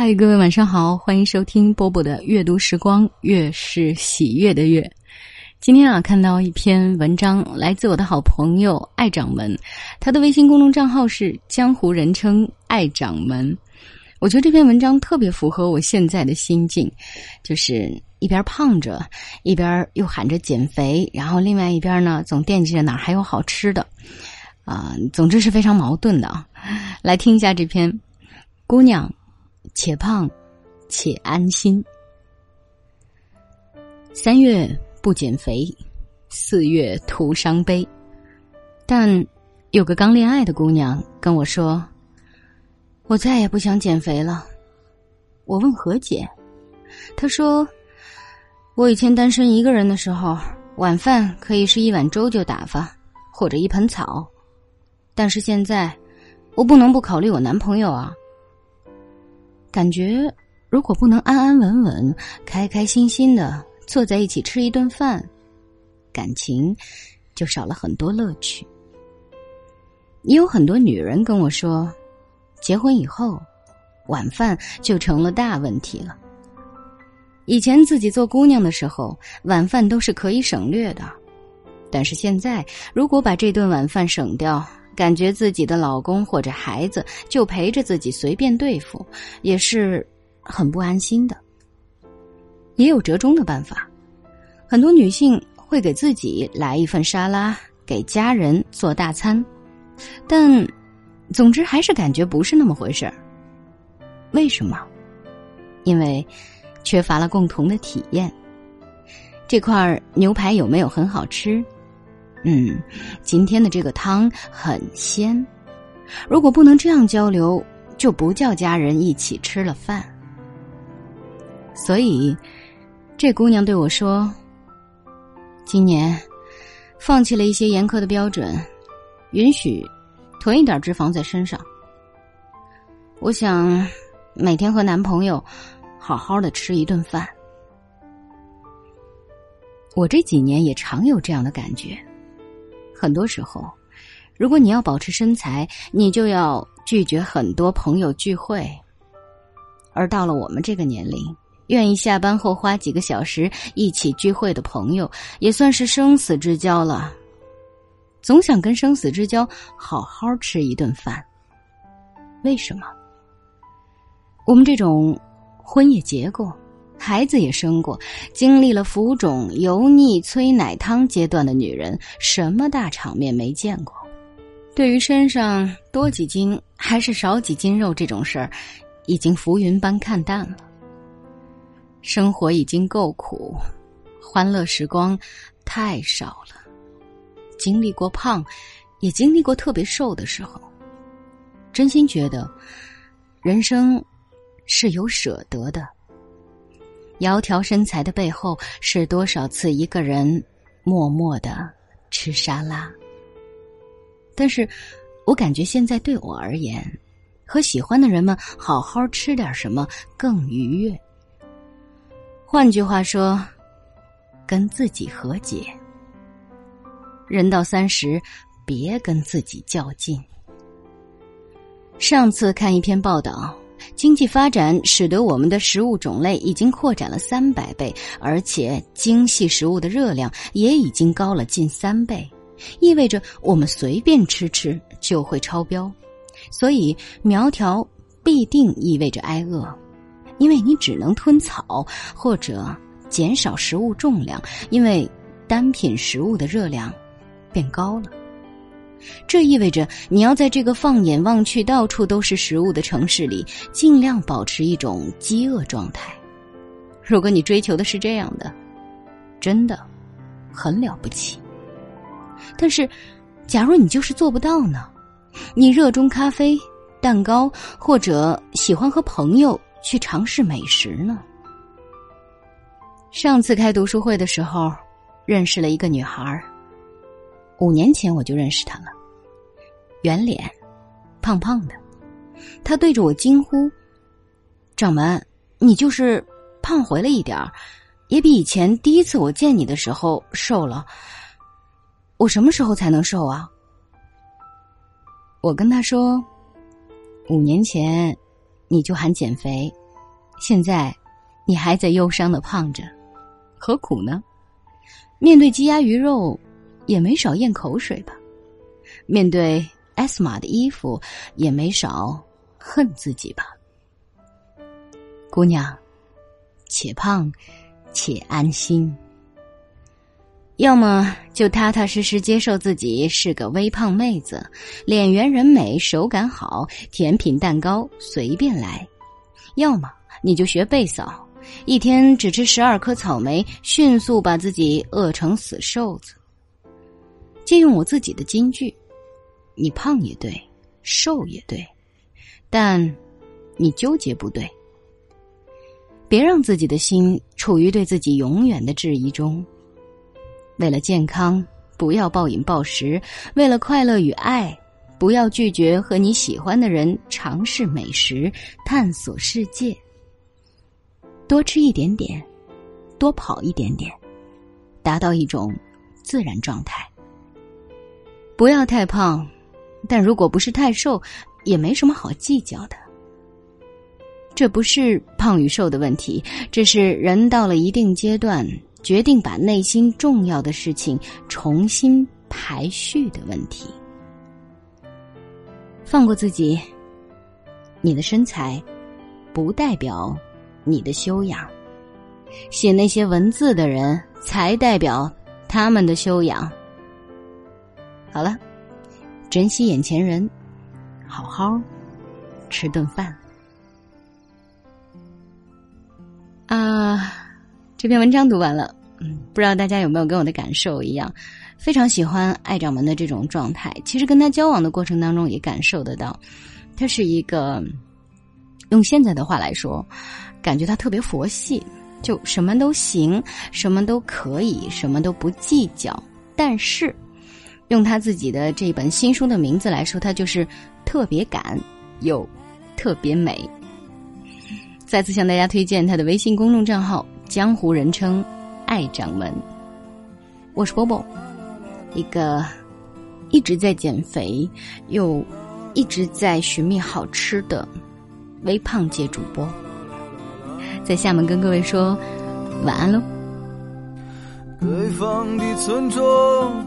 嗨，各位晚上好，欢迎收听波波的阅读时光，月是喜悦的月。今天啊，看到一篇文章，来自我的好朋友爱掌门，他的微信公众账号是江湖人称爱掌门。我觉得这篇文章特别符合我现在的心境，就是一边胖着，一边又喊着减肥，然后另外一边呢，总惦记着哪儿还有好吃的，啊，总之是非常矛盾的啊。来听一下这篇，姑娘。且胖，且安心。三月不减肥，四月徒伤悲。但有个刚恋爱的姑娘跟我说：“我再也不想减肥了。”我问何姐，她说：“我以前单身一个人的时候，晚饭可以是一碗粥就打发，或者一盆草。但是现在，我不能不考虑我男朋友啊。”感觉，如果不能安安稳稳、开开心心的坐在一起吃一顿饭，感情就少了很多乐趣。也有很多女人跟我说，结婚以后，晚饭就成了大问题了。以前自己做姑娘的时候，晚饭都是可以省略的，但是现在，如果把这顿晚饭省掉，感觉自己的老公或者孩子就陪着自己随便对付，也是很不安心的。也有折中的办法，很多女性会给自己来一份沙拉，给家人做大餐，但总之还是感觉不是那么回事儿。为什么？因为缺乏了共同的体验。这块牛排有没有很好吃？嗯，今天的这个汤很鲜。如果不能这样交流，就不叫家人一起吃了饭。所以，这姑娘对我说：“今年放弃了一些严苛的标准，允许囤一点脂肪在身上。我想每天和男朋友好好的吃一顿饭。我这几年也常有这样的感觉。”很多时候，如果你要保持身材，你就要拒绝很多朋友聚会。而到了我们这个年龄，愿意下班后花几个小时一起聚会的朋友，也算是生死之交了。总想跟生死之交好好吃一顿饭。为什么？我们这种婚也结过。孩子也生过，经历了浮肿、油腻、催奶汤阶段的女人，什么大场面没见过？对于身上多几斤还是少几斤肉这种事儿，已经浮云般看淡了。生活已经够苦，欢乐时光太少了。经历过胖，也经历过特别瘦的时候，真心觉得，人生是有舍得的。窈窕身材的背后，是多少次一个人默默的吃沙拉？但是，我感觉现在对我而言，和喜欢的人们好好吃点什么更愉悦。换句话说，跟自己和解。人到三十，别跟自己较劲。上次看一篇报道。经济发展使得我们的食物种类已经扩展了三百倍，而且精细食物的热量也已经高了近三倍，意味着我们随便吃吃就会超标。所以苗条必定意味着挨饿，因为你只能吞草或者减少食物重量，因为单品食物的热量变高了。这意味着你要在这个放眼望去到处都是食物的城市里，尽量保持一种饥饿状态。如果你追求的是这样的，真的，很了不起。但是，假如你就是做不到呢？你热衷咖啡、蛋糕，或者喜欢和朋友去尝试美食呢？上次开读书会的时候，认识了一个女孩儿。五年前我就认识她了，圆脸，胖胖的。他对着我惊呼：“掌门，你就是胖回了一点儿，也比以前第一次我见你的时候瘦了。我什么时候才能瘦啊？”我跟他说：“五年前你就喊减肥，现在，你还在忧伤的胖着，何苦呢？面对鸡鸭鱼肉，也没少咽口水吧？面对艾斯玛的衣服，也没少恨自己吧？姑娘，且胖，且安心。要么就踏踏实实接受自己是个微胖妹子，脸圆人美，手感好，甜品蛋糕随便来；要么你就学贝嫂，一天只吃十二颗草莓，迅速把自己饿成死瘦子。借用我自己的金句：你胖也对，瘦也对，但你纠结不对。别让自己的心处于对自己永远的质疑中。为了健康，不要暴饮暴食；为了快乐与爱，不要拒绝和你喜欢的人尝试美食、探索世界。多吃一点点，多跑一点点，达到一种自然状态。不要太胖，但如果不是太瘦，也没什么好计较的。这不是胖与瘦的问题，这是人到了一定阶段。决定把内心重要的事情重新排序的问题，放过自己。你的身材不代表你的修养，写那些文字的人才代表他们的修养。好了，珍惜眼前人，好好吃顿饭。啊。这篇文章读完了，嗯，不知道大家有没有跟我的感受一样，非常喜欢爱掌门的这种状态。其实跟他交往的过程当中也感受得到，他是一个用现在的话来说，感觉他特别佛系，就什么都行，什么都可以，什么都不计较。但是用他自己的这本新书的名字来说，他就是特别感又特别美。再次向大家推荐他的微信公众账号。江湖人称“爱掌门”，我是波波，一个一直在减肥又一直在寻觅好吃的微胖界主播，在厦门跟各位说晚安喽。北方的村庄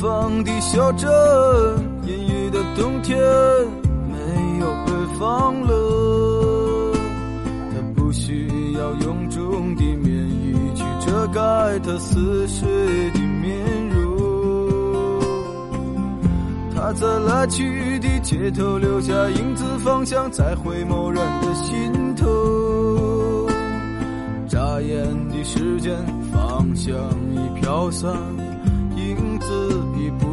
北方的小镇。阴雨的冬天没有北方冷，他不需要臃肿的棉衣去遮盖他似水的面容。他在来去的街头留下影子，方向在回眸人的心头。眨眼的时间，方向已飘散，影子已不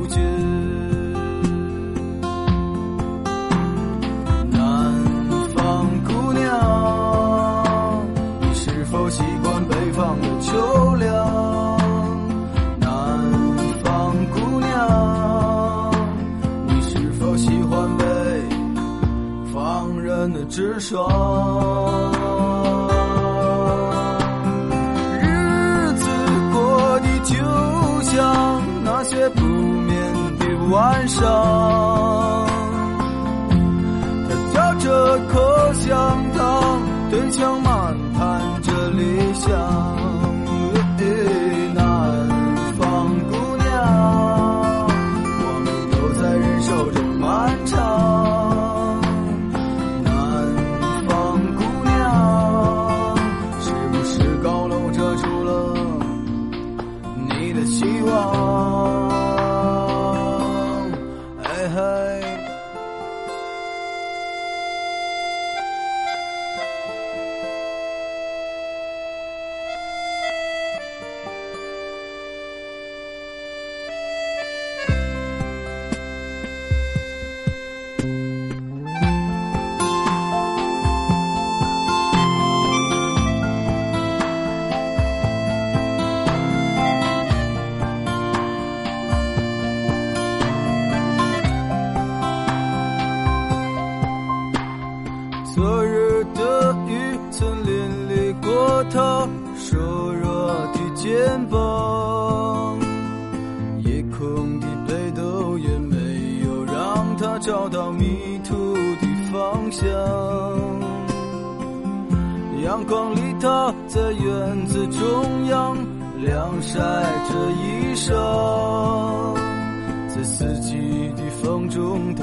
些不眠的晚上，他嚼着口香糖，对墙漫谈着理想。他瘦弱的肩膀，夜空的北斗也没有让他找到迷途的方向。阳光里，他在院子中央晾晒着衣裳，在四季的风中，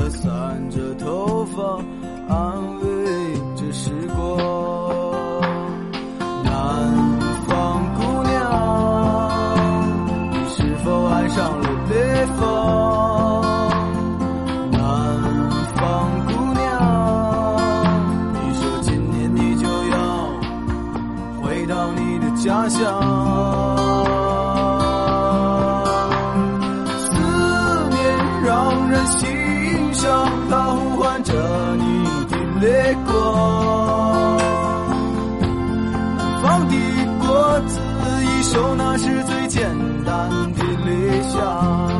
回到你的家乡。思念让人心伤，它呼唤着你的泪光。南方的果子一熟，那是最简单的理想。